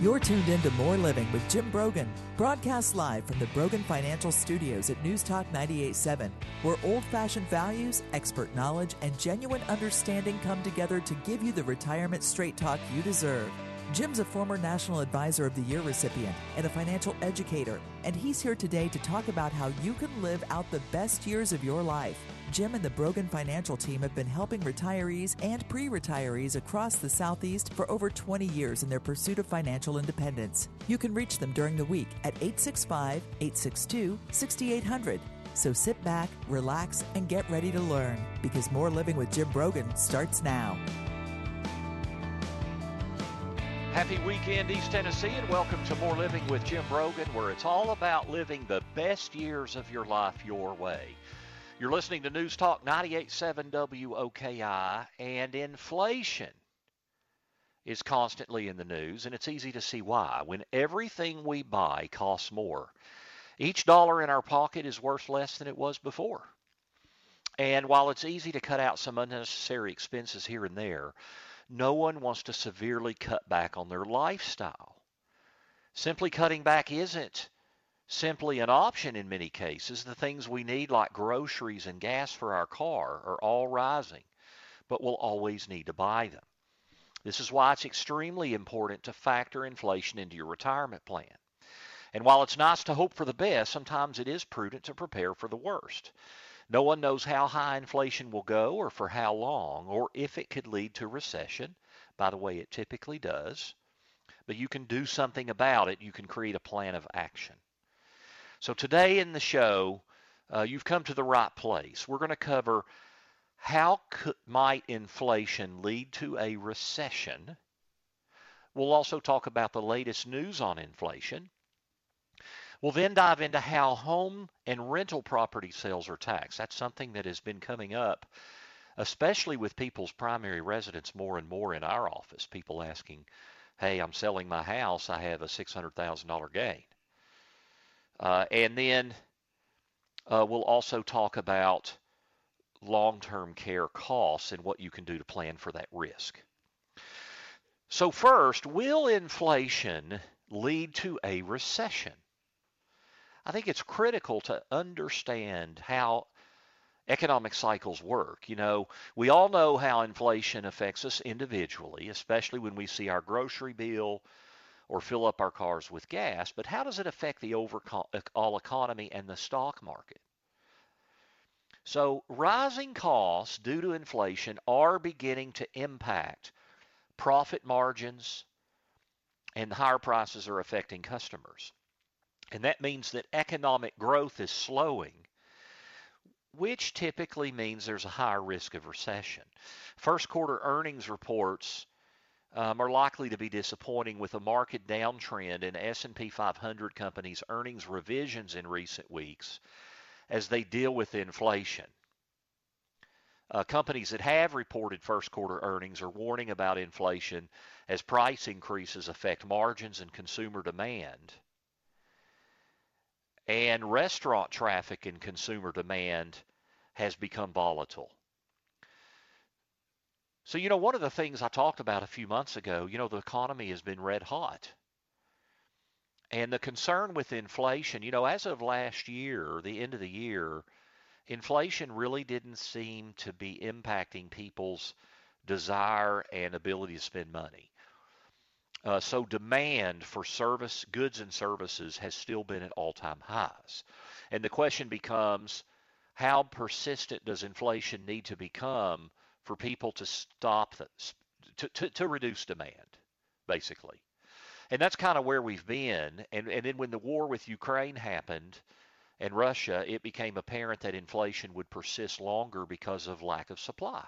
You're tuned in to More Living with Jim Brogan, broadcast live from the Brogan Financial Studios at News Talk 98.7, where old fashioned values, expert knowledge, and genuine understanding come together to give you the retirement straight talk you deserve. Jim's a former National Advisor of the Year recipient and a financial educator, and he's here today to talk about how you can live out the best years of your life. Jim and the Brogan Financial team have been helping retirees and pre retirees across the Southeast for over 20 years in their pursuit of financial independence. You can reach them during the week at 865 862 6800. So sit back, relax, and get ready to learn because More Living with Jim Brogan starts now. Happy weekend, East Tennessee, and welcome to More Living with Jim Brogan, where it's all about living the best years of your life your way. You're listening to News Talk 98.7 WOKI, and inflation is constantly in the news, and it's easy to see why. When everything we buy costs more, each dollar in our pocket is worth less than it was before. And while it's easy to cut out some unnecessary expenses here and there, no one wants to severely cut back on their lifestyle. Simply cutting back isn't simply an option in many cases. The things we need, like groceries and gas for our car, are all rising, but we'll always need to buy them. This is why it's extremely important to factor inflation into your retirement plan. And while it's nice to hope for the best, sometimes it is prudent to prepare for the worst. No one knows how high inflation will go or for how long or if it could lead to recession. By the way, it typically does. But you can do something about it. You can create a plan of action. So today in the show, uh, you've come to the right place. We're going to cover how could, might inflation lead to a recession. We'll also talk about the latest news on inflation. We'll then dive into how home and rental property sales are taxed. That's something that has been coming up, especially with people's primary residence more and more in our office. People asking, hey, I'm selling my house, I have a $600,000 gain. Uh, and then uh, we'll also talk about long term care costs and what you can do to plan for that risk. So, first, will inflation lead to a recession? I think it's critical to understand how economic cycles work. You know, we all know how inflation affects us individually, especially when we see our grocery bill or fill up our cars with gas, but how does it affect the overall uh, economy and the stock market? So, rising costs due to inflation are beginning to impact profit margins, and higher prices are affecting customers. And that means that economic growth is slowing, which typically means there's a higher risk of recession. First quarter earnings reports um, are likely to be disappointing with a market downtrend in S&P 500 companies' earnings revisions in recent weeks as they deal with inflation. Uh, companies that have reported first quarter earnings are warning about inflation as price increases affect margins and consumer demand and restaurant traffic and consumer demand has become volatile. So, you know, one of the things I talked about a few months ago, you know, the economy has been red hot. And the concern with inflation, you know, as of last year, the end of the year, inflation really didn't seem to be impacting people's desire and ability to spend money. Uh, so demand for service, goods and services has still been at all-time highs. And the question becomes, how persistent does inflation need to become for people to stop, the, to, to, to reduce demand, basically? And that's kind of where we've been. And, and then when the war with Ukraine happened and Russia, it became apparent that inflation would persist longer because of lack of supply.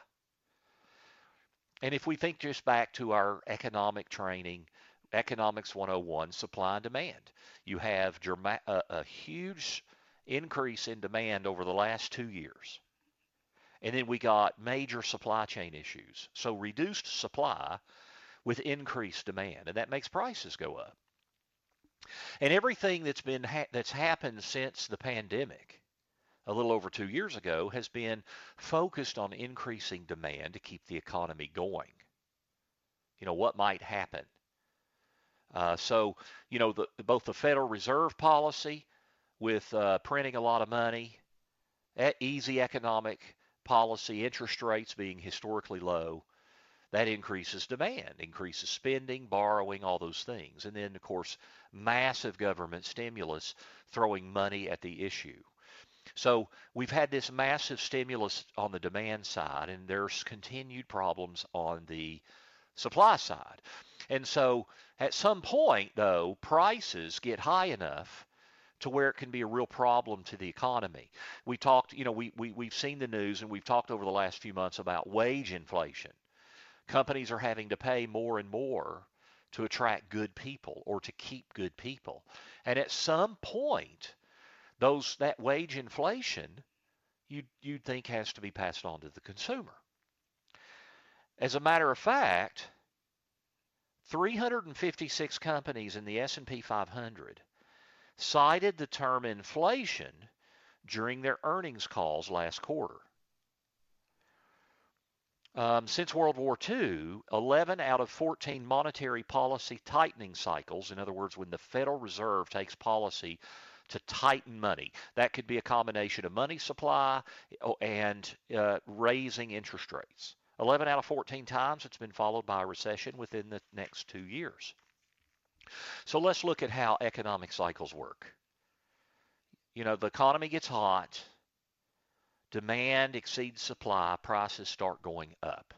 And if we think just back to our economic training, Economics 101, supply and demand, you have a, uh, a huge increase in demand over the last two years. And then we got major supply chain issues. So reduced supply with increased demand, and that makes prices go up. And everything that's been ha- that's happened since the pandemic a little over two years ago has been focused on increasing demand to keep the economy going. You know, what might happen? Uh, so, you know, the, both the Federal Reserve policy with uh, printing a lot of money, easy economic policy, interest rates being historically low, that increases demand, increases spending, borrowing, all those things. And then, of course, massive government stimulus throwing money at the issue. So we've had this massive stimulus on the demand side, and there's continued problems on the supply side. And so at some point, though, prices get high enough to where it can be a real problem to the economy. We talked, you know, we, we, we've seen the news and we've talked over the last few months about wage inflation. Companies are having to pay more and more to attract good people or to keep good people. And at some point, those that wage inflation you you'd think has to be passed on to the consumer. As a matter of fact, 356 companies in the S&P 500 cited the term inflation during their earnings calls last quarter. Um, since World War II, 11 out of 14 monetary policy tightening cycles, in other words, when the Federal Reserve takes policy to tighten money, that could be a combination of money supply oh, and uh, raising interest rates. 11 out of 14 times it's been followed by a recession within the next two years. So let's look at how economic cycles work. You know, the economy gets hot, demand exceeds supply, prices start going up.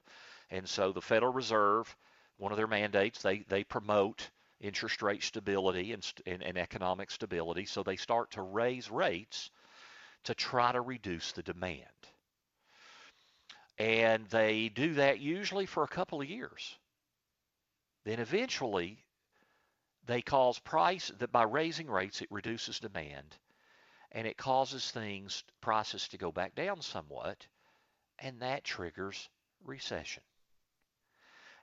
And so the Federal Reserve, one of their mandates, they, they promote interest rate stability and, and, and economic stability. So they start to raise rates to try to reduce the demand. And they do that usually for a couple of years. Then eventually they cause price that by raising rates it reduces demand and it causes things prices to go back down somewhat and that triggers recession.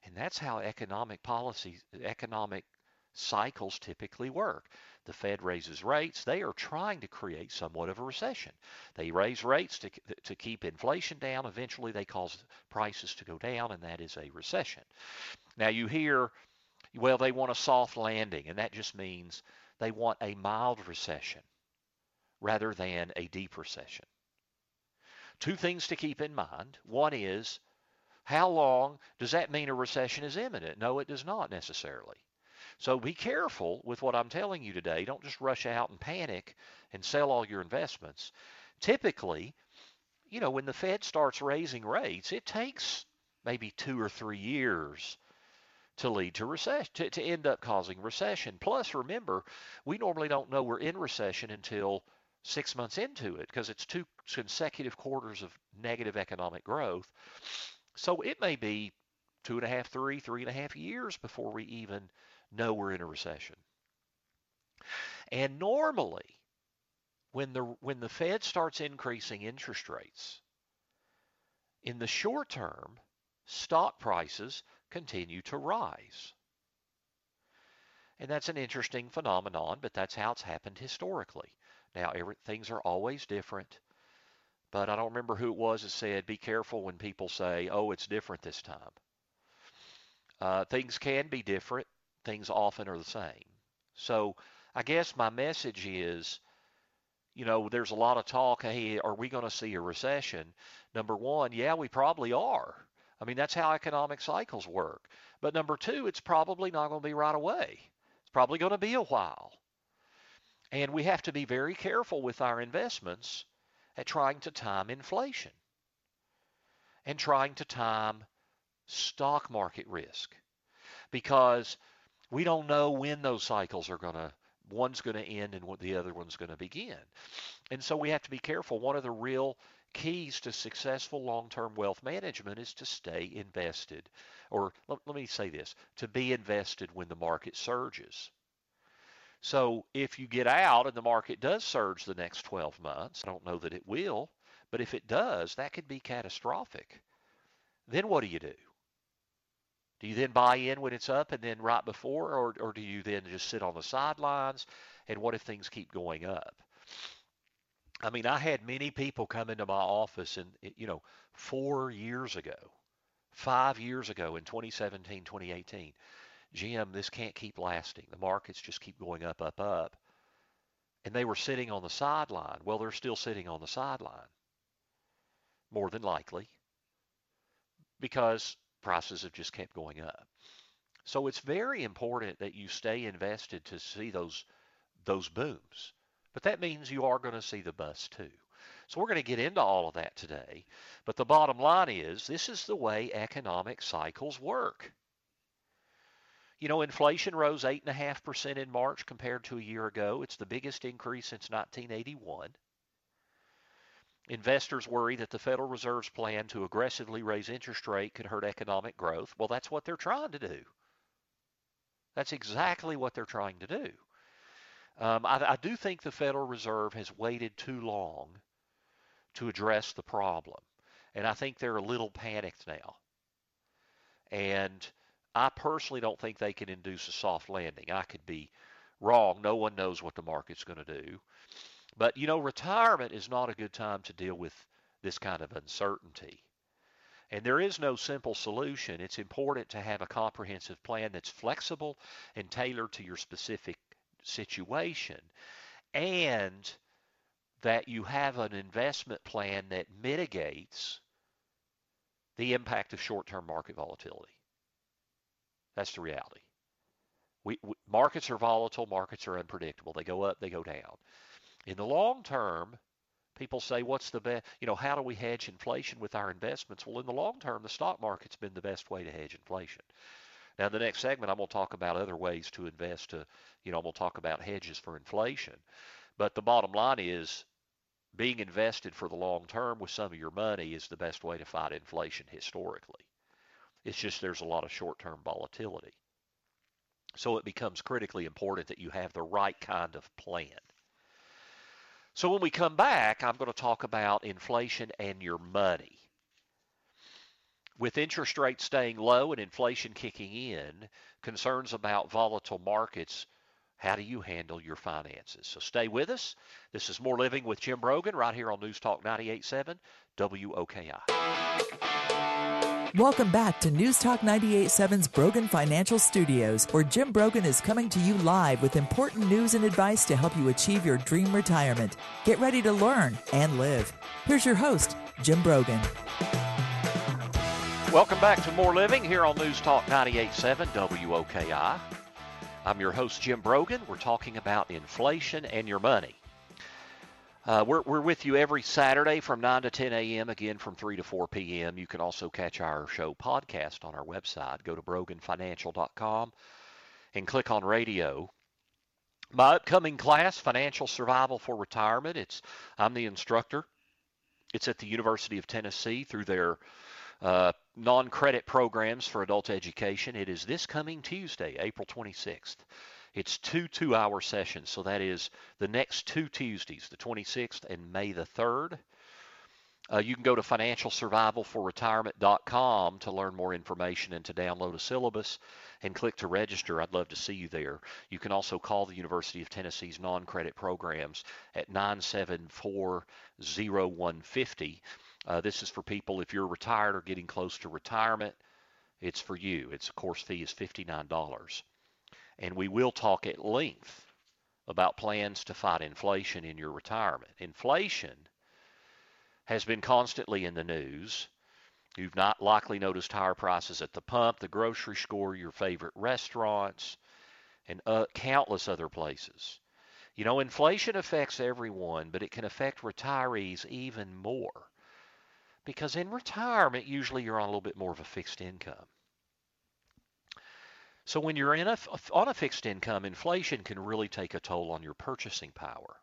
And that's how economic policy economic cycles typically work. The fed raises rates they are trying to create somewhat of a recession. They raise rates to, to keep inflation down eventually they cause prices to go down and that is a recession. Now you hear well, they want a soft landing, and that just means they want a mild recession rather than a deep recession. Two things to keep in mind. One is, how long does that mean a recession is imminent? No, it does not necessarily. So be careful with what I'm telling you today. Don't just rush out and panic and sell all your investments. Typically, you know, when the Fed starts raising rates, it takes maybe two or three years to lead to recession, to, to end up causing recession. Plus, remember, we normally don't know we're in recession until six months into it because it's two consecutive quarters of negative economic growth. So it may be two and a half, three, three and a half years before we even know we're in a recession. And normally, when the when the Fed starts increasing interest rates, in the short term, stock prices continue to rise. And that's an interesting phenomenon, but that's how it's happened historically. Now, every, things are always different, but I don't remember who it was that said, be careful when people say, oh, it's different this time. Uh, things can be different, things often are the same. So I guess my message is, you know, there's a lot of talk, hey, are we going to see a recession? Number one, yeah, we probably are. I mean, that's how economic cycles work. But number two, it's probably not going to be right away. It's probably going to be a while. And we have to be very careful with our investments at trying to time inflation and trying to time stock market risk because we don't know when those cycles are going to one's going to end and the other one's going to begin. And so we have to be careful. One of the real keys to successful long-term wealth management is to stay invested. Or let, let, me say this, to be invested when the market surges. So if you get out and the market does surge the next 12 months, I don't know that it will, but if it does, that could be catastrophic. Then what do you do? Do you then buy in when it's up and then right before, or, or do you then just sit on the sidelines? And what if things keep going up? I mean, I had many people come into my office and, you know, four years ago, five years ago in 2017, 2018, Jim, this can't keep lasting. The markets just keep going up, up, up. And they were sitting on the sideline. Well, they're still sitting on the sideline, more than likely, because prices have just kept going up. So it's very important that you stay invested to see those those booms. But that means you are going to see the bust too. So we're going to get into all of that today. But the bottom line is this is the way economic cycles work. You know, inflation rose 8.5% in March compared to a year ago. It's the biggest increase since 1981. Investors worry that the Federal Reserve's plan to aggressively raise interest rate could hurt economic growth. Well, that's what they're trying to do. That's exactly what they're trying to do. Um, I, I do think the Federal Reserve has waited too long to address the problem. And I think they're a little panicked now. And I personally don't think they can induce a soft landing. I could be wrong. No one knows what the market's going to do. But, you know, retirement is not a good time to deal with this kind of uncertainty. And there is no simple solution. It's important to have a comprehensive plan that's flexible and tailored to your specific situation. And that you have an investment plan that mitigates the impact of short-term market volatility. That's the reality. We, we, markets are volatile, markets are unpredictable. They go up, they go down. In the long term, people say, what's the best, you know, how do we hedge inflation with our investments? Well, in the long term, the stock market's been the best way to hedge inflation. Now, in the next segment, I'm going to talk about other ways to invest to, you know, I'm going to talk about hedges for inflation. But the bottom line is being invested for the long term with some of your money is the best way to fight inflation historically. It's just there's a lot of short term volatility. So it becomes critically important that you have the right kind of plan. So when we come back, I'm going to talk about inflation and your money. With interest rates staying low and inflation kicking in, concerns about volatile markets how do you handle your finances? So stay with us. This is More Living with Jim Brogan right here on News Talk 98.7 WOKI. Welcome back to News Talk 98.7's Brogan Financial Studios, where Jim Brogan is coming to you live with important news and advice to help you achieve your dream retirement. Get ready to learn and live. Here's your host, Jim Brogan. Welcome back to More Living here on News Talk 98.7 WOKI. I'm your host, Jim Brogan. We're talking about inflation and your money. Uh, we're, we're with you every Saturday from 9 to 10 a.m., again from 3 to 4 p.m. You can also catch our show podcast on our website. Go to broganfinancial.com and click on radio. My upcoming class, Financial Survival for Retirement, it's I'm the instructor. It's at the University of Tennessee through their uh, non credit programs for adult education. It is this coming Tuesday, April 26th. It's two two hour sessions, so that is the next two Tuesdays, the 26th and May the 3rd. Uh, you can go to financialsurvivalforretirement.com to learn more information and to download a syllabus and click to register. I'd love to see you there. You can also call the University of Tennessee's non credit programs at 974 0150 uh, this is for people if you're retired or getting close to retirement. It's for you. Its course fee is $59. And we will talk at length about plans to fight inflation in your retirement. Inflation has been constantly in the news. You've not likely noticed higher prices at the pump, the grocery store, your favorite restaurants, and uh, countless other places. You know, inflation affects everyone, but it can affect retirees even more because in retirement, usually you're on a little bit more of a fixed income. So when you're in a, on a fixed income, inflation can really take a toll on your purchasing power.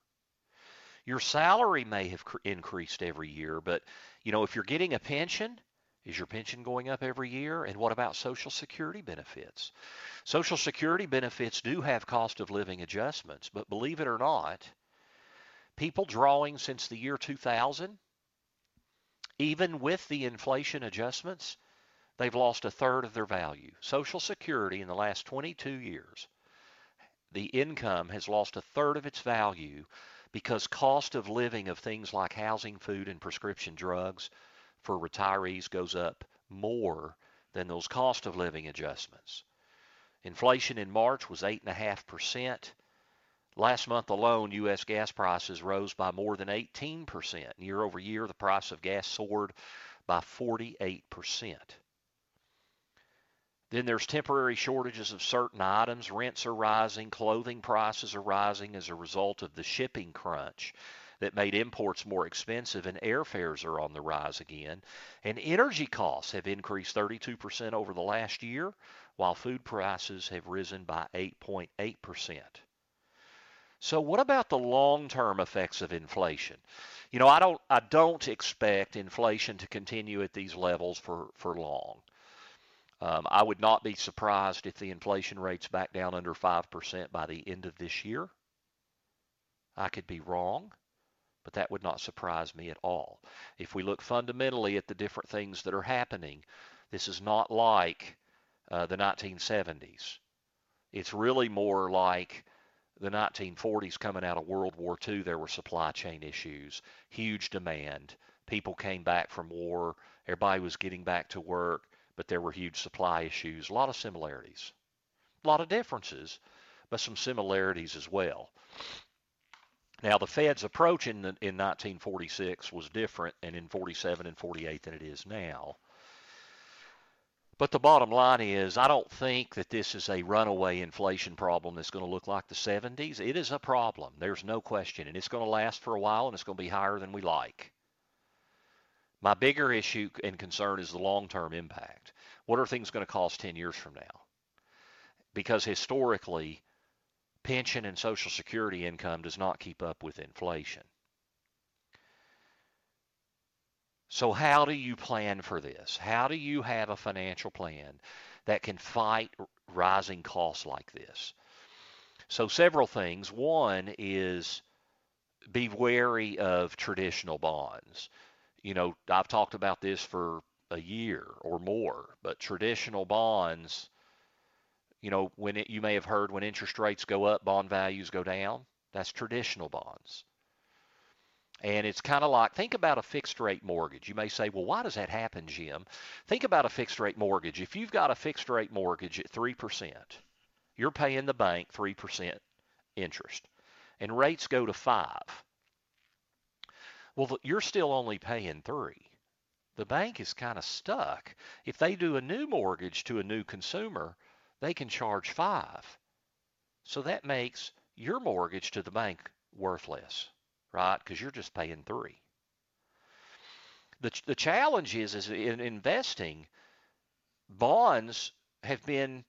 Your salary may have increased every year, but you know if you're getting a pension, is your pension going up every year? And what about Social Security benefits? Social Security benefits do have cost of living adjustments, but believe it or not, people drawing since the year 2000 even with the inflation adjustments, they've lost a third of their value. Social Security in the last 22 years, the income has lost a third of its value because cost of living of things like housing, food, and prescription drugs for retirees goes up more than those cost of living adjustments. Inflation in March was 8.5%. Last month alone, U.S. gas prices rose by more than 18%. Year over year, the price of gas soared by 48%. Then there's temporary shortages of certain items. Rents are rising, clothing prices are rising as a result of the shipping crunch that made imports more expensive, and airfares are on the rise again. And energy costs have increased 32% over the last year, while food prices have risen by 8.8%. So what about the long-term effects of inflation? You know, I don't I don't expect inflation to continue at these levels for for long. Um, I would not be surprised if the inflation rate's back down under 5% by the end of this year. I could be wrong, but that would not surprise me at all. If we look fundamentally at the different things that are happening, this is not like uh, the 1970s. It's really more like the 1940s coming out of World War II. There were supply chain issues, huge demand. People came back from war. Everybody was getting back to work but there were huge supply issues, a lot of similarities, a lot of differences, but some similarities as well. Now, the Fed's approach in, the, in 1946 was different and in 47 and 48 than it is now. But the bottom line is, I don't think that this is a runaway inflation problem that's going to look like the 70s. It is a problem. There's no question. And it's going to last for a while and it's going to be higher than we like. My bigger issue and concern is the long term impact. What are things going to cost 10 years from now? Because historically, pension and Social Security income does not keep up with inflation. So, how do you plan for this? How do you have a financial plan that can fight rising costs like this? So, several things. One is be wary of traditional bonds you know, I've talked about this for a year or more, but traditional bonds, you know, when it, you may have heard when interest rates go up, bond values go down. That's traditional bonds. And it's kind of like think about a fixed rate mortgage. You may say, well, why does that happen, Jim? Think about a fixed rate mortgage. If you've got a fixed rate mortgage at 3%, you're paying the bank 3% interest, and rates go to 5 well, you're still only paying three. The bank is kind of stuck. If they do a new mortgage to a new consumer, they can charge five. So that makes your mortgage to the bank worthless, right? Because you're just paying three. The, the challenge is, is in investing, bonds have been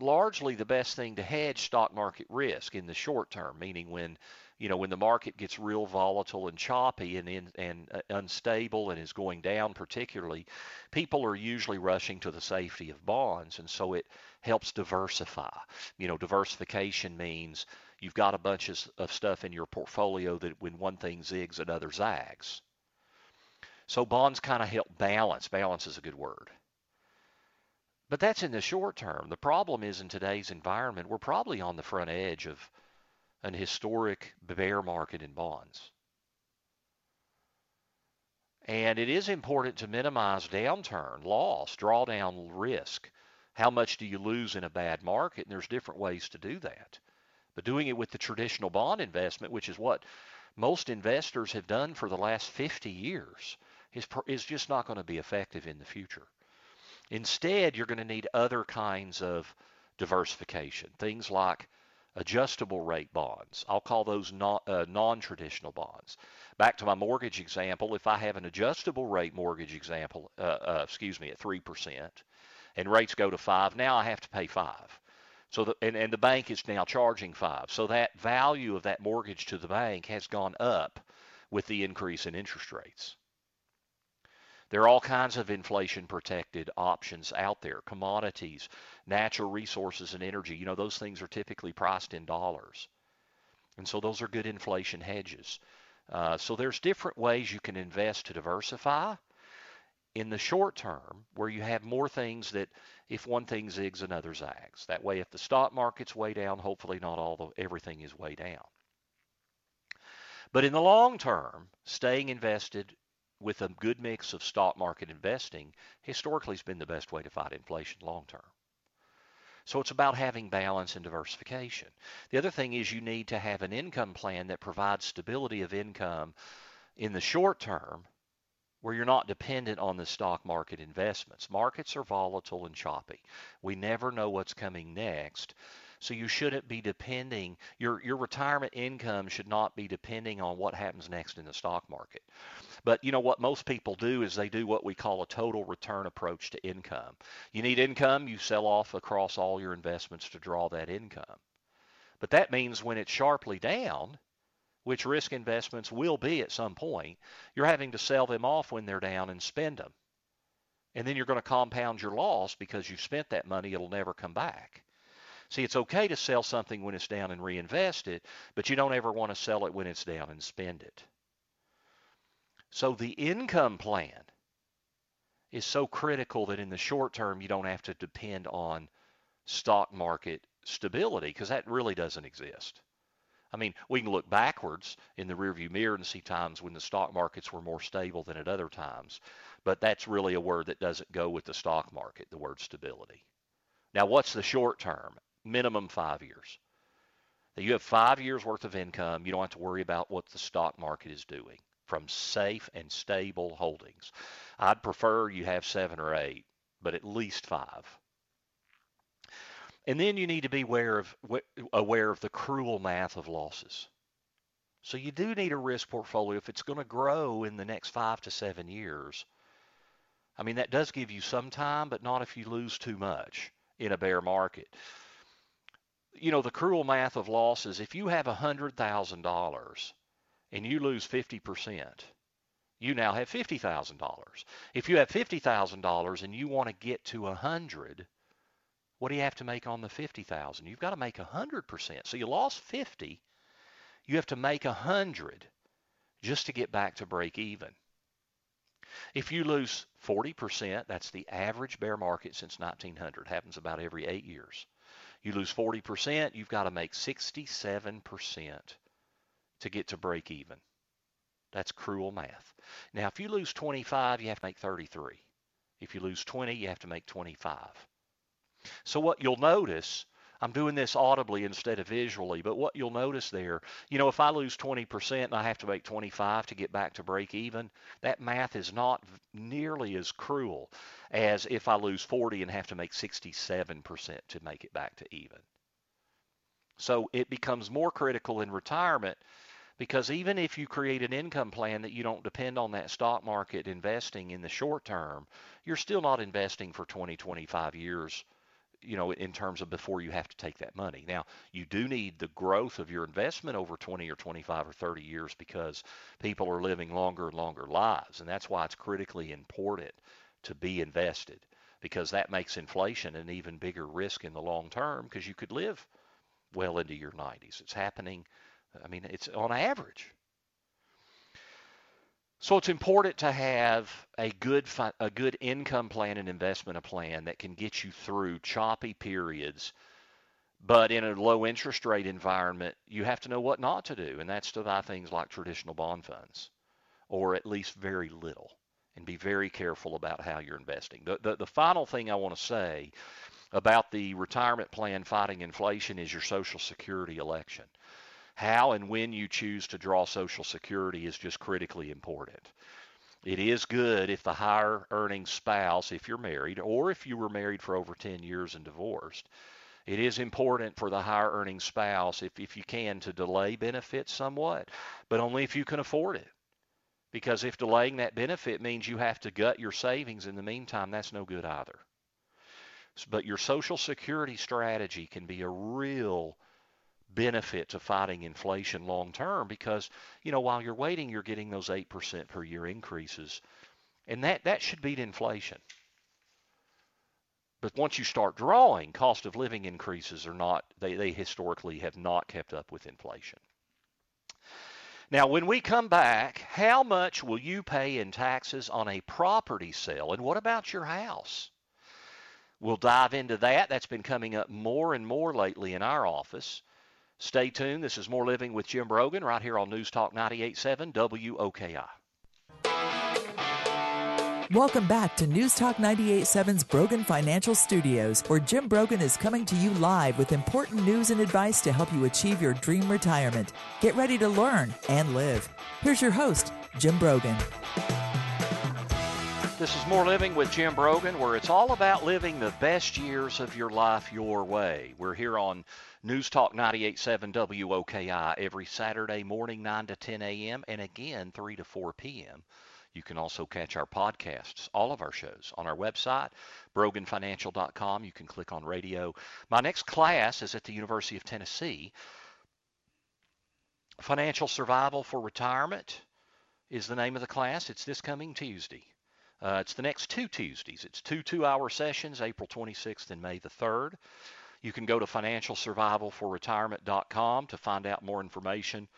largely the best thing to hedge stock market risk in the short term, meaning when you know when the market gets real volatile and choppy and in, and uh, unstable and is going down particularly people are usually rushing to the safety of bonds and so it helps diversify you know diversification means you've got a bunch of, of stuff in your portfolio that when one thing zigs another zags so bonds kind of help balance balance is a good word but that's in the short term the problem is in today's environment we're probably on the front edge of an historic bear market in bonds. And it is important to minimize downturn, loss, drawdown risk. How much do you lose in a bad market? And there's different ways to do that. But doing it with the traditional bond investment, which is what most investors have done for the last 50 years, is, is just not going to be effective in the future. Instead, you're going to need other kinds of diversification, things like adjustable rate bonds. I'll call those non, uh, non-traditional bonds. Back to my mortgage example, if I have an adjustable rate mortgage example, uh, uh, excuse me, at 3%, and rates go to 5, now I have to pay 5. So the, and, and the bank is now charging 5. So that value of that mortgage to the bank has gone up with the increase in interest rates. There are all kinds of inflation protected options out there commodities, natural resources, and energy. You know, those things are typically priced in dollars. And so those are good inflation hedges. Uh, so there's different ways you can invest to diversify in the short term where you have more things that if one thing zigs another zags that way if the stock market's way down hopefully not all the everything is way down but in the long term staying invested with a good mix of stock market investing historically has been the best way to fight inflation long term. So it's about having balance and diversification. The other thing is you need to have an income plan that provides stability of income in the short term where you're not dependent on the stock market investments. Markets are volatile and choppy. We never know what's coming next. So you shouldn't be depending your your retirement income should not be depending on what happens next in the stock market. But you know what most people do is they do what we call a total return approach to income. You need income, you sell off across all your investments to draw that income. But that means when it's sharply down, which risk investments will be at some point, you're having to sell them off when they're down and spend them. And then you're going to compound your loss because you've spent that money, it'll never come back. See, it's okay to sell something when it's down and reinvest it, but you don't ever want to sell it when it's down and spend it. So the income plan is so critical that in the short term you don't have to depend on stock market stability because that really doesn't exist. I mean, we can look backwards in the rearview mirror and see times when the stock markets were more stable than at other times, but that's really a word that doesn't go with the stock market, the word stability. Now, what's the short term? minimum five years. You have five years worth of income. You don't have to worry about what the stock market is doing from safe and stable holdings. I'd prefer you have seven or eight, but at least five. And then you need to be aware of aware of the cruel math of losses. So you do need a risk portfolio if it's going to grow in the next five to seven years. I mean that does give you some time, but not if you lose too much in a bear market you know, the cruel math of losses, if you have $100,000 and you lose 50%, you now have $50,000. If you have $50,000 and you want to get to 100, what do you have to make on the 50,000? You've got to make 100%. So you lost 50, you have to make 100 just to get back to break even. If you lose 40%, that's the average bear market since 1900. Happens about every 8 years. You lose 40%, you've got to make 67% to get to break even. That's cruel math. Now, if you lose 25, you have to make 33. If you lose 20, you have to make 25. So what you'll notice I'm doing this audibly instead of visually, but what you'll notice there, you know, if I lose 20% and I have to make 25 to get back to break even, that math is not nearly as cruel as if I lose 40 and have to make 67% to make it back to even. So it becomes more critical in retirement because even if you create an income plan that you don't depend on that stock market investing in the short term, you're still not investing for 20, 25 years you know, in terms of before you have to take that money. Now, you do need the growth of your investment over 20 or 25 or 30 years because people are living longer and longer lives. And that's why it's critically important to be invested because that makes inflation an even bigger risk in the long term because you could live well into your 90s. It's happening, I mean, it's on average. So it's important to have a good a good income plan and investment plan that can get you through choppy periods. But in a low interest rate environment, you have to know what not to do, and that's to buy things like traditional bond funds, or at least very little, and be very careful about how you're investing. The, the, the final thing I want to say about the retirement plan fighting inflation is your Social Security election how and when you choose to draw Social Security is just critically important. It is good if the higher earning spouse, if you're married, or if you were married for over 10 years and divorced, it is important for the higher earning spouse, if, if you can, to delay benefits somewhat, but only if you can afford it. Because if delaying that benefit means you have to gut your savings in the meantime, that's no good either. But your Social Security strategy can be a real benefit to fighting inflation long term because, you know, while you're waiting, you're getting those 8% per year increases. And that, that should beat inflation. But once you start drawing, cost of living increases are not, they, they historically have not kept up with inflation. Now, when we come back, how much will you pay in taxes on a property sale? And what about your house? We'll dive into that. That's been coming up more and more lately in our office. Stay tuned. This is More Living with Jim Brogan right here on News Talk 98.7 WOKI. Welcome back to News Talk 98.7's Brogan Financial Studios, where Jim Brogan is coming to you live with important news and advice to help you achieve your dream retirement. Get ready to learn and live. Here's your host, Jim Brogan. This is More Living with Jim Brogan, where it's all about living the best years of your life your way. We're here on News Talk 98.7 WOKI every Saturday morning, 9 to 10 a.m., and again, 3 to 4 p.m. You can also catch our podcasts, all of our shows, on our website, broganfinancial.com. You can click on radio. My next class is at the University of Tennessee. Financial Survival for Retirement is the name of the class. It's this coming Tuesday. Uh, it's the next two Tuesdays. It's two two-hour sessions, April 26th and May the 3rd. You can go to financialsurvivalforretirement.com to find out more information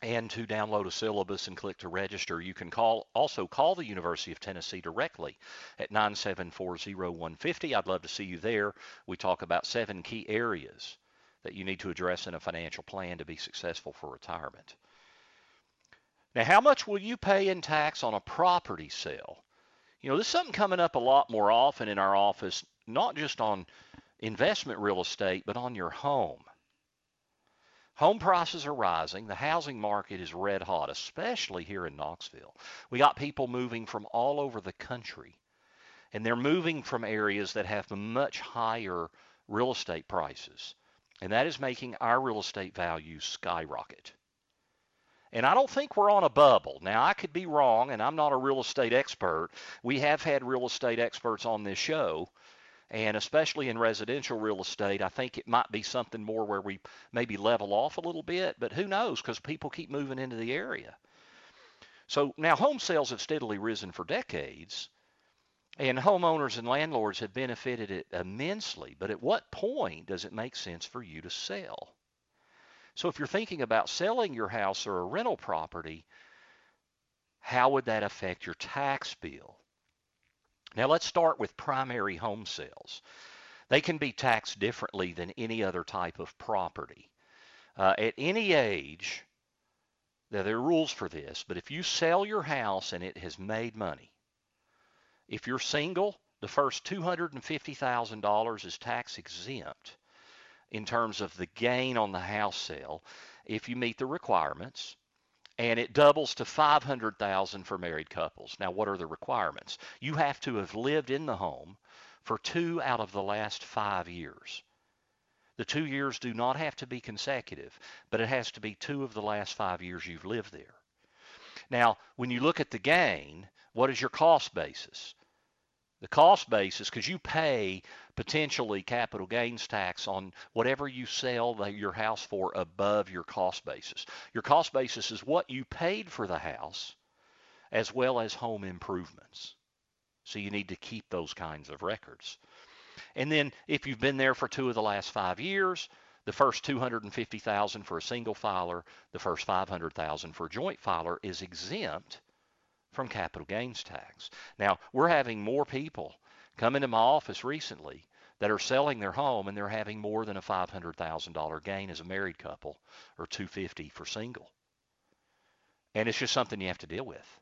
and to download a syllabus and click to register. You can call also call the University of Tennessee directly at 9740150. I'd love to see you there. We talk about seven key areas that you need to address in a financial plan to be successful for retirement. Now, how much will you pay in tax on a property sale? You know, this is something coming up a lot more often in our office, not just on investment real estate, but on your home. Home prices are rising. The housing market is red hot, especially here in Knoxville. We got people moving from all over the country, and they're moving from areas that have much higher real estate prices. And that is making our real estate values skyrocket. And I don't think we're on a bubble. Now, I could be wrong, and I'm not a real estate expert. We have had real estate experts on this show and especially in residential real estate, I think it might be something more where we maybe level off a little bit, but who knows because people keep moving into the area. So now home sales have steadily risen for decades, and homeowners and landlords have benefited it immensely. But at what point does it make sense for you to sell? So if you're thinking about selling your house or a rental property, how would that affect your tax bill? Now let's start with primary home sales. They can be taxed differently than any other type of property. Uh, at any age, now there are rules for this, but if you sell your house and it has made money, if you're single, the first $250,000 is tax exempt in terms of the gain on the house sale if you meet the requirements and it doubles to 500,000 for married couples. Now, what are the requirements? You have to have lived in the home for two out of the last five years. The two years do not have to be consecutive, but it has to be two of the last five years you've lived there. Now, when you look at the gain, what is your cost basis? The cost basis, because you pay potentially capital gains tax on whatever you sell the, your house for above your cost basis. Your cost basis is what you paid for the house as well as home improvements. So you need to keep those kinds of records. And then if you've been there for two of the last five years, the first 250,000 for a single filer, the first 500,000 for a joint filer is exempt from capital gains tax. Now, we're having more people come into my office recently that are selling their home and they're having more than a $500,000 gain as a married couple or 250 for single. And it's just something you have to deal with.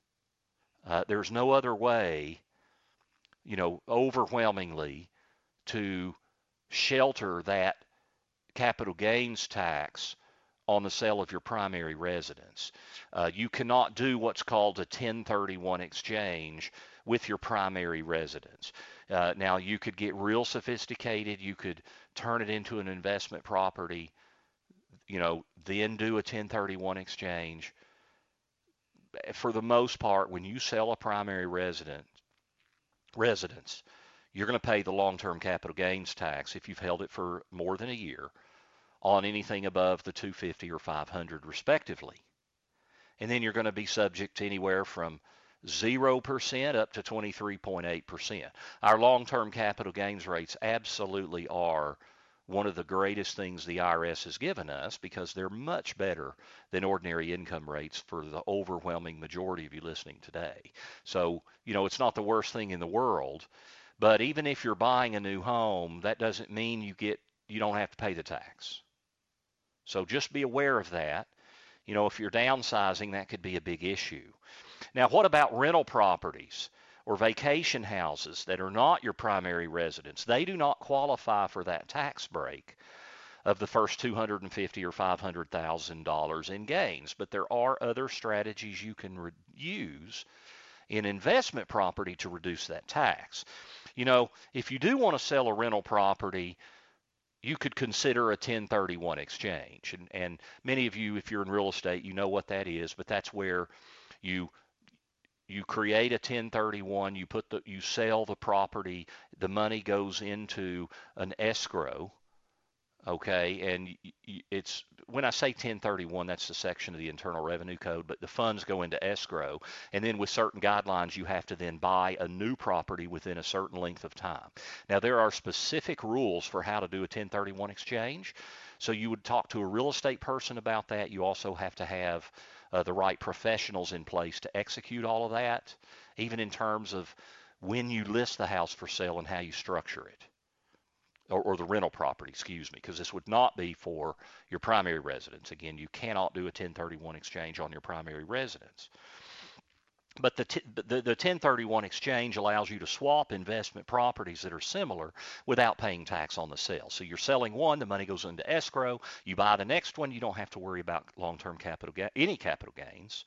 Uh, there's no other way, you know, overwhelmingly to shelter that capital gains tax on the sale of your primary residence. Uh, you cannot do what's called a 1031 exchange with your primary residence. Uh, now, you could get real sophisticated. You could turn it into an investment property, you know, then do a 1031 exchange. For the most part, when you sell a primary resident, residence, you're going to pay the long-term capital gains tax if you've held it for more than a year on anything above the 250 or 500 respectively. And then you're going to be subject to anywhere from 0% up to 23.8%. Our long term capital gains rates absolutely are one of the greatest things the IRS has given us because they're much better than ordinary income rates for the overwhelming majority of you listening today. So, you know, it's not the worst thing in the world, but even if you're buying a new home, that doesn't mean you get you don't have to pay the tax. So just be aware of that. You know, if you're downsizing, that could be a big issue. Now, what about rental properties or vacation houses that are not your primary residence? They do not qualify for that tax break of the first 250 or 500,000 dollars in gains, but there are other strategies you can re- use in investment property to reduce that tax. You know, if you do want to sell a rental property, you could consider a 1031 exchange. And, and many of you, if you're in real estate, you know what that is, but that's where you you create a 1031 you put the you sell the property the money goes into an escrow okay? And it's when i say 1031 that's the section of the internal revenue code but the funds go into escrow. And then with certain guidelines you have to then buy a new property within a certain length of time. Now there are specific rules for how to do a 1031 exchange. So you would talk to a real estate person about that. You also have to have uh, the right professionals in place to execute all of that even in terms of when you list the house for sale and how you structure it or, or the rental property, excuse me, because this would not be for your primary residence. Again, you cannot do a 1031 exchange on your primary residence. But the, t- the, the 1031 exchange allows you to swap investment properties that are similar without paying tax on the sale. So you're selling one, the money goes into escrow. You buy the next one, you don't have to worry about long-term capital ga- any capital gains.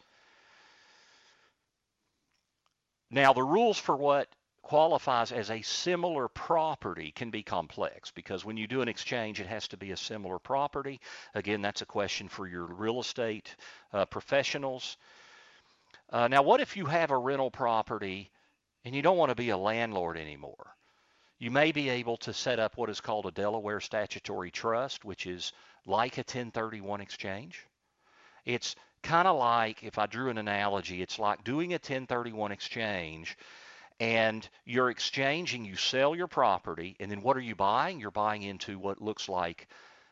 Now the rules for what qualifies as a similar property can be complex because when you do an exchange, it has to be a similar property. Again, that's a question for your real estate uh, professionals. Uh, now, what if you have a rental property and you don't want to be a landlord anymore? You may be able to set up what is called a Delaware statutory trust, which is like a 1031 exchange. It's kind of like, if I drew an analogy, it's like doing a 1031 exchange and you're exchanging, you sell your property, and then what are you buying? You're buying into what looks like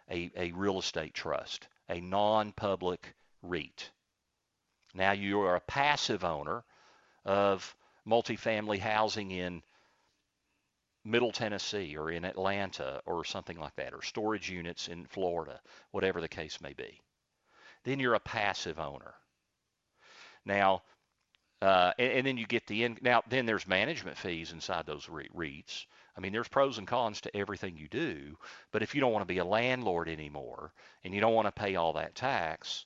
a, a real estate trust, a non public REIT. Now you are a passive owner of multifamily housing in Middle Tennessee or in Atlanta or something like that, or storage units in Florida, whatever the case may be. Then you're a passive owner. Now, uh, and, and, then you get the in, now then there's management fees inside those REITs. I mean, there's pros and cons to everything you do, but if you don't want to be a landlord anymore and you don't want to pay all that tax,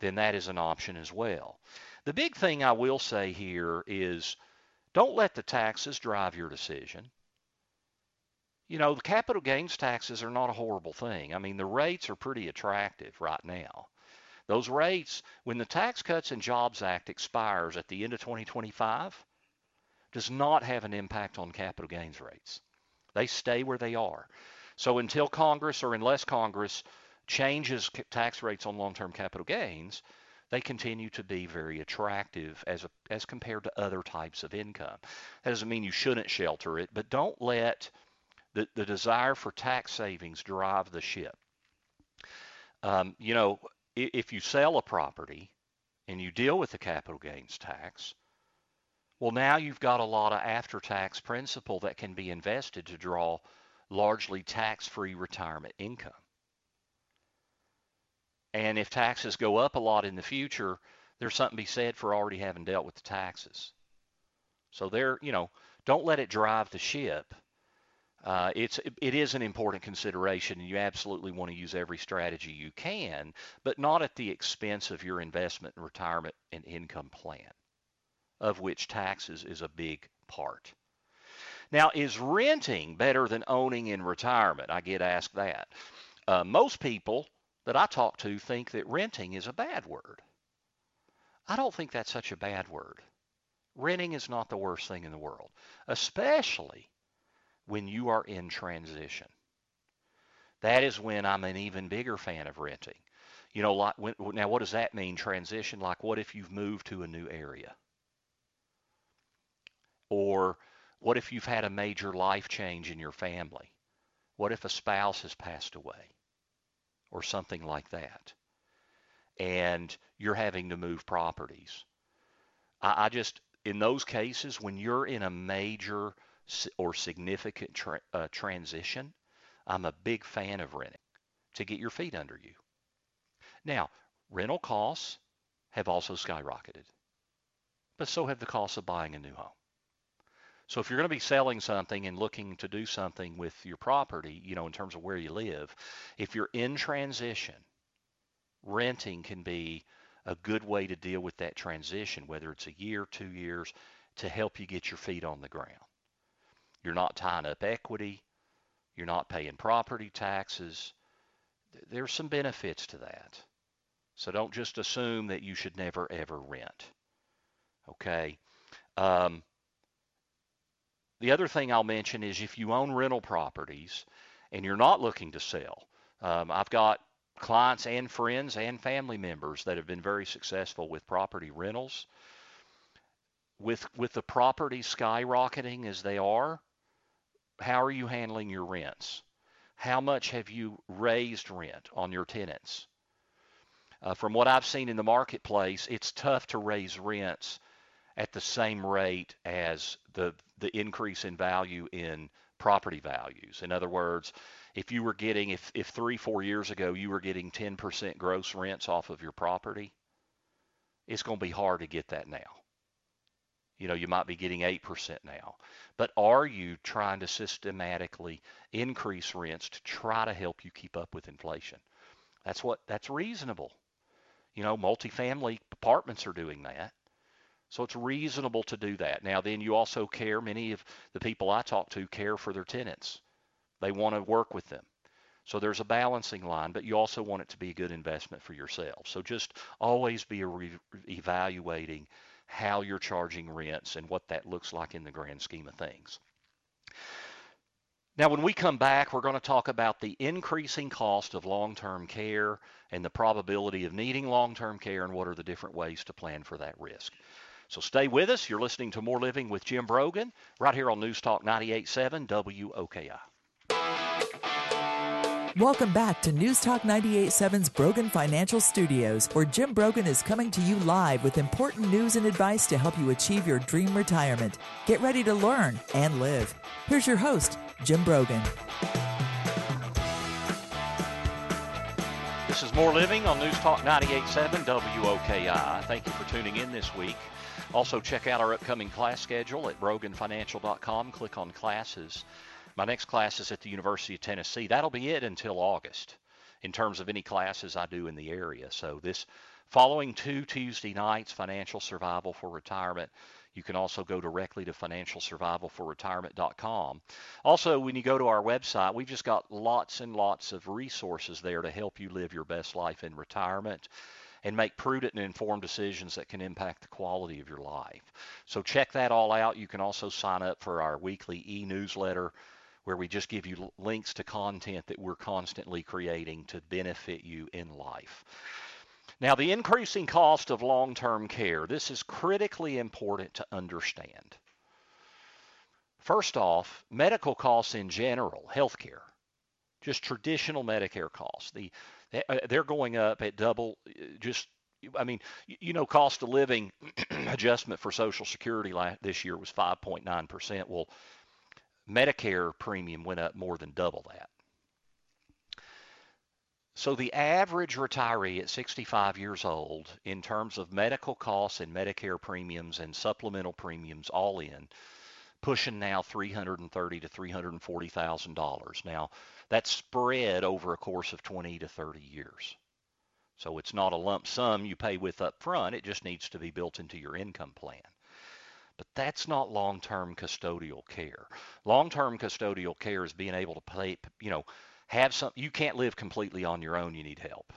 then that is an option as well. The big thing I will say here is don't let the taxes drive your decision. You know, the capital gains taxes are not a horrible thing. I mean, the rates are pretty attractive right now. Those rates, when the Tax Cuts and Jobs Act expires at the end of 2025, does not have an impact on capital gains rates. They stay where they are. So until Congress or unless Congress changes tax rates on long-term capital gains, they continue to be very attractive as a, as compared to other types of income. That doesn't mean you shouldn't shelter it, but don't let the, the desire for tax savings drive the ship. Um, you know, if you sell a property and you deal with the capital gains tax, well, now you've got a lot of after tax principal that can be invested to draw largely tax free retirement income. And if taxes go up a lot in the future, there's something to be said for already having dealt with the taxes. So there, you know, don't let it drive the ship uh, it's it is an important consideration, and you absolutely want to use every strategy you can, but not at the expense of your investment and retirement and income plan, of which taxes is a big part. Now, is renting better than owning in retirement? I get asked that. Uh, most people that I talk to think that renting is a bad word. I don't think that's such a bad word. Renting is not the worst thing in the world, especially when you are in transition. That is when I'm an even bigger fan of renting. You know, like when, now what does that mean? Transition, like what if you've moved to a new area? Or what if you've had a major life change in your family? What if a spouse has passed away? Or something like that. And you're having to move properties. I, I just, in those cases, when you're in a major or significant tra- uh, transition, I'm a big fan of renting to get your feet under you. Now, rental costs have also skyrocketed. but so have the costs of buying a new home. So if you're going to be selling something and looking to do something with your property, you know, in terms of where you live, if you're in transition, renting can be a good way to deal with that transition, whether it's a year, two years, to help you get your feet on the ground. You're not tying up equity. You're not paying property taxes. There's some benefits to that. So don't just assume that you should never ever rent. Okay. Um, the other thing I'll mention is if you own rental properties and you're not looking to sell, um, I've got clients and friends and family members that have been very successful with property rentals. With with the property skyrocketing as they are, how are you handling your rents? How much have you raised rent on your tenants? Uh, from what I've seen in the marketplace, it's tough to raise rents at the same rate as the the increase in value in property values. In other words, if you were getting if if 3 4 years ago you were getting 10% gross rents off of your property, it's going to be hard to get that now. You know, you might be getting 8% now. But are you trying to systematically increase rents to try to help you keep up with inflation? That's what that's reasonable. You know, multifamily apartments are doing that. So it's reasonable to do that. Now, then you also care, many of the people I talk to care for their tenants. They want to work with them. So there's a balancing line, but you also want it to be a good investment for yourself. So just always be re- evaluating how you're charging rents and what that looks like in the grand scheme of things. Now, when we come back, we're going to talk about the increasing cost of long term care and the probability of needing long term care and what are the different ways to plan for that risk. So stay with us. You're listening to More Living with Jim Brogan right here on News Talk 98.7 WOKI. Welcome back to News Talk 98.7's Brogan Financial Studios, where Jim Brogan is coming to you live with important news and advice to help you achieve your dream retirement. Get ready to learn and live. Here's your host, Jim Brogan. This is More Living on News Talk 98.7 WOKI. Thank you for tuning in this week. Also, check out our upcoming class schedule at broganfinancial.com. Click on classes. My next class is at the University of Tennessee. That'll be it until August in terms of any classes I do in the area. So this following two Tuesday nights, Financial Survival for Retirement. You can also go directly to financialsurvivalforretirement.com. Also, when you go to our website, we've just got lots and lots of resources there to help you live your best life in retirement and make prudent and informed decisions that can impact the quality of your life. So check that all out. You can also sign up for our weekly e-newsletter where we just give you links to content that we're constantly creating to benefit you in life. Now, the increasing cost of long term care, this is critically important to understand. First off, medical costs in general, healthcare, just traditional Medicare costs, the, uh, they're going up at double, uh, just I mean, you know, cost of living adjustment for Social Security this year was 5.9%. Well, Medicare premium went up more than double that. So the average retiree at 65 years old, in terms of medical costs and Medicare premiums and supplemental premiums all in, pushing now 330 to 340 thousand dollars. Now that's spread over a course of 20 to 30 years. So it's not a lump sum you pay with up front. It just needs to be built into your income plan. But that's not long-term custodial care. Long-term custodial care is being able to pay, you know, have some you can't live completely on your own, you need help.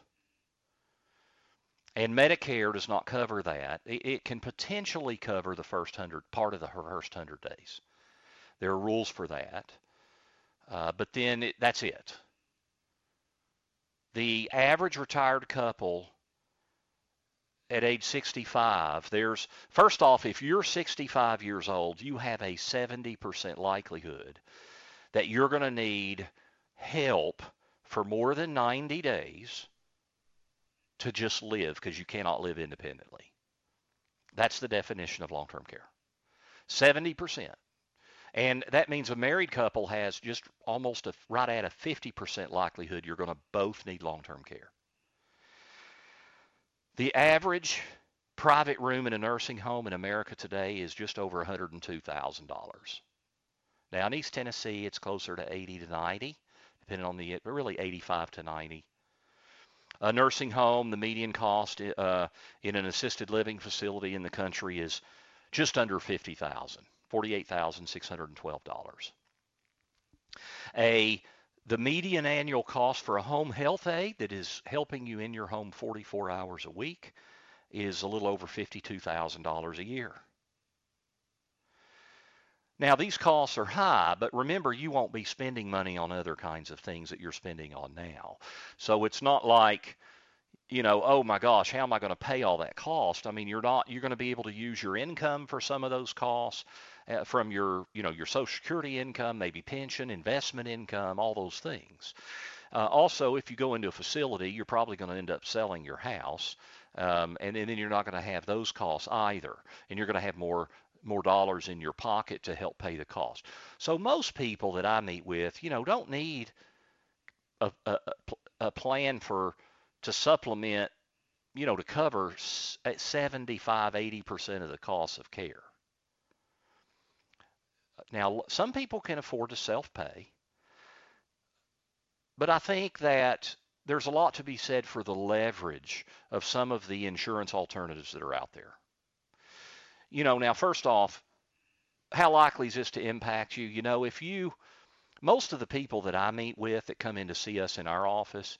And Medicare does not cover that. It, it can potentially cover the first 100 part of the first 100 days. There are rules for that. Uh, but then it, that's it. The average retired couple at age 65, there's first off, if you're 65 years old, you have a 70% likelihood that you're going to need help for more than 90 days to just live because you cannot live independently. That's the definition of long term care. 70%. And that means a married couple has just almost a, right at a 50% likelihood you're going to both need long term care. The average private room in a nursing home in America today is just over $102,000. Now in East Tennessee, it's closer to 80 to 90, depending on the, but really 85 to 90. A nursing home, the median cost uh, in an assisted living facility in the country is just under 50,000, $48,612. A the median annual cost for a home health aide that is helping you in your home 44 hours a week is a little over $52,000 a year. Now, these costs are high, but remember, you won't be spending money on other kinds of things that you're spending on now. So it's not like, you know, oh my gosh, how am I going to pay all that cost? I mean, you're not, you're going to be able to use your income for some of those costs uh, from your, you know, your Social Security income, maybe pension, investment income, all those things. Uh, also, if you go into a facility, you're probably going to end up selling your house. Um, and, and, then you're not going to have those costs either, and you're going to have more more dollars in your pocket to help pay the cost. So most people that I meet with, you know, don't need a, a, a plan for to supplement, you know, to cover 75, 80% of the costs of care. Now, some people can afford to self-pay, but I think that there's a lot to be said for the leverage of some of the insurance alternatives that are out there you know, now first off, how likely is this to impact you? You know, if you, most of the people that I meet with that come in to see us in our office,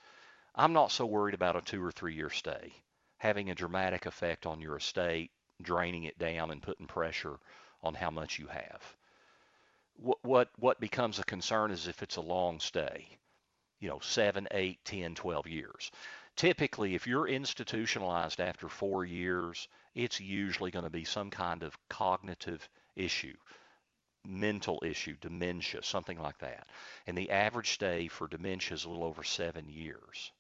I'm not so worried about a two or three year stay having a dramatic effect on your estate, draining it down and putting pressure on how much you have. What what what becomes a concern is if it's a long stay, you know, seven, eight, ten, twelve years. Typically, if you're institutionalized after four years, it's usually going to be some kind of cognitive issue, mental issue, dementia, something like that. And the average stay for dementia is a little over seven years.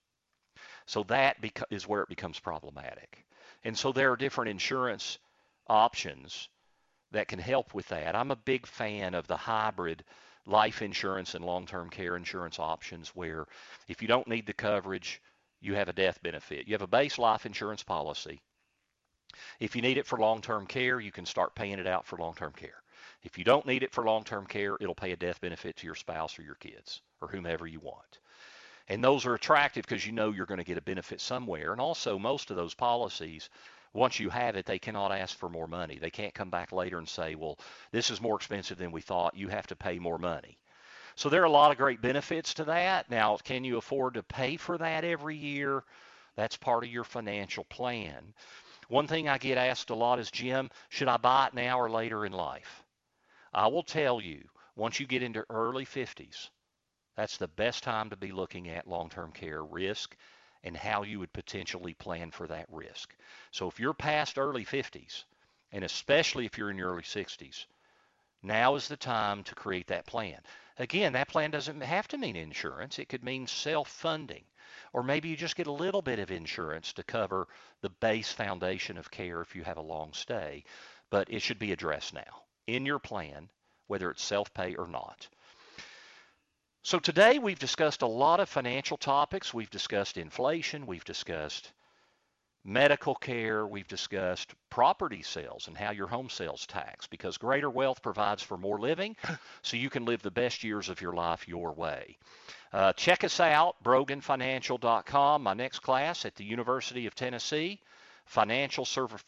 So that is where it becomes problematic. And so there are different insurance options that can help with that. I'm a big fan of the hybrid life insurance and long-term care insurance options where if you don't need the coverage, you have a death benefit. You have a base life insurance policy. If you need it for long-term care, you can start paying it out for long-term care. If you don't need it for long-term care, it'll pay a death benefit to your spouse or your kids or whomever you want. And those are attractive because you know you're going to get a benefit somewhere. And also, most of those policies, once you have it, they cannot ask for more money. They can't come back later and say, well, this is more expensive than we thought. You have to pay more money. So there are a lot of great benefits to that. Now, can you afford to pay for that every year? That's part of your financial plan. One thing I get asked a lot is, Jim, should I buy it now or later in life? I will tell you, once you get into early 50s, that's the best time to be looking at long-term care risk and how you would potentially plan for that risk. So if you're past early 50s, and especially if you're in your early 60s, now is the time to create that plan. Again, that plan doesn't have to mean insurance. It could mean self-funding. Or maybe you just get a little bit of insurance to cover the base foundation of care if you have a long stay. But it should be addressed now in your plan, whether it's self-pay or not. So today we've discussed a lot of financial topics. We've discussed inflation. We've discussed medical care, we've discussed property sales and how your home sales tax because greater wealth provides for more living so you can live the best years of your life your way. Uh, check us out, broganfinancial.com, my next class at the University of Tennessee financial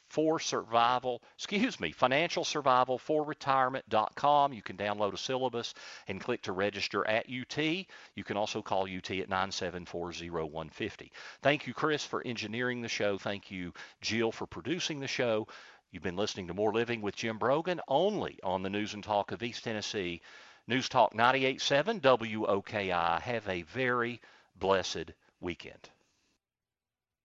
for survival, excuse me, financial survival for retirement.com. You can download a syllabus and click to register at UT. You can also call UT at 9740150. Thank you, Chris, for engineering the show. Thank you, Jill, for producing the show. You've been listening to More Living with Jim Brogan only on the News and Talk of East Tennessee. News Talk 98.7 WOKI. Have a very blessed weekend.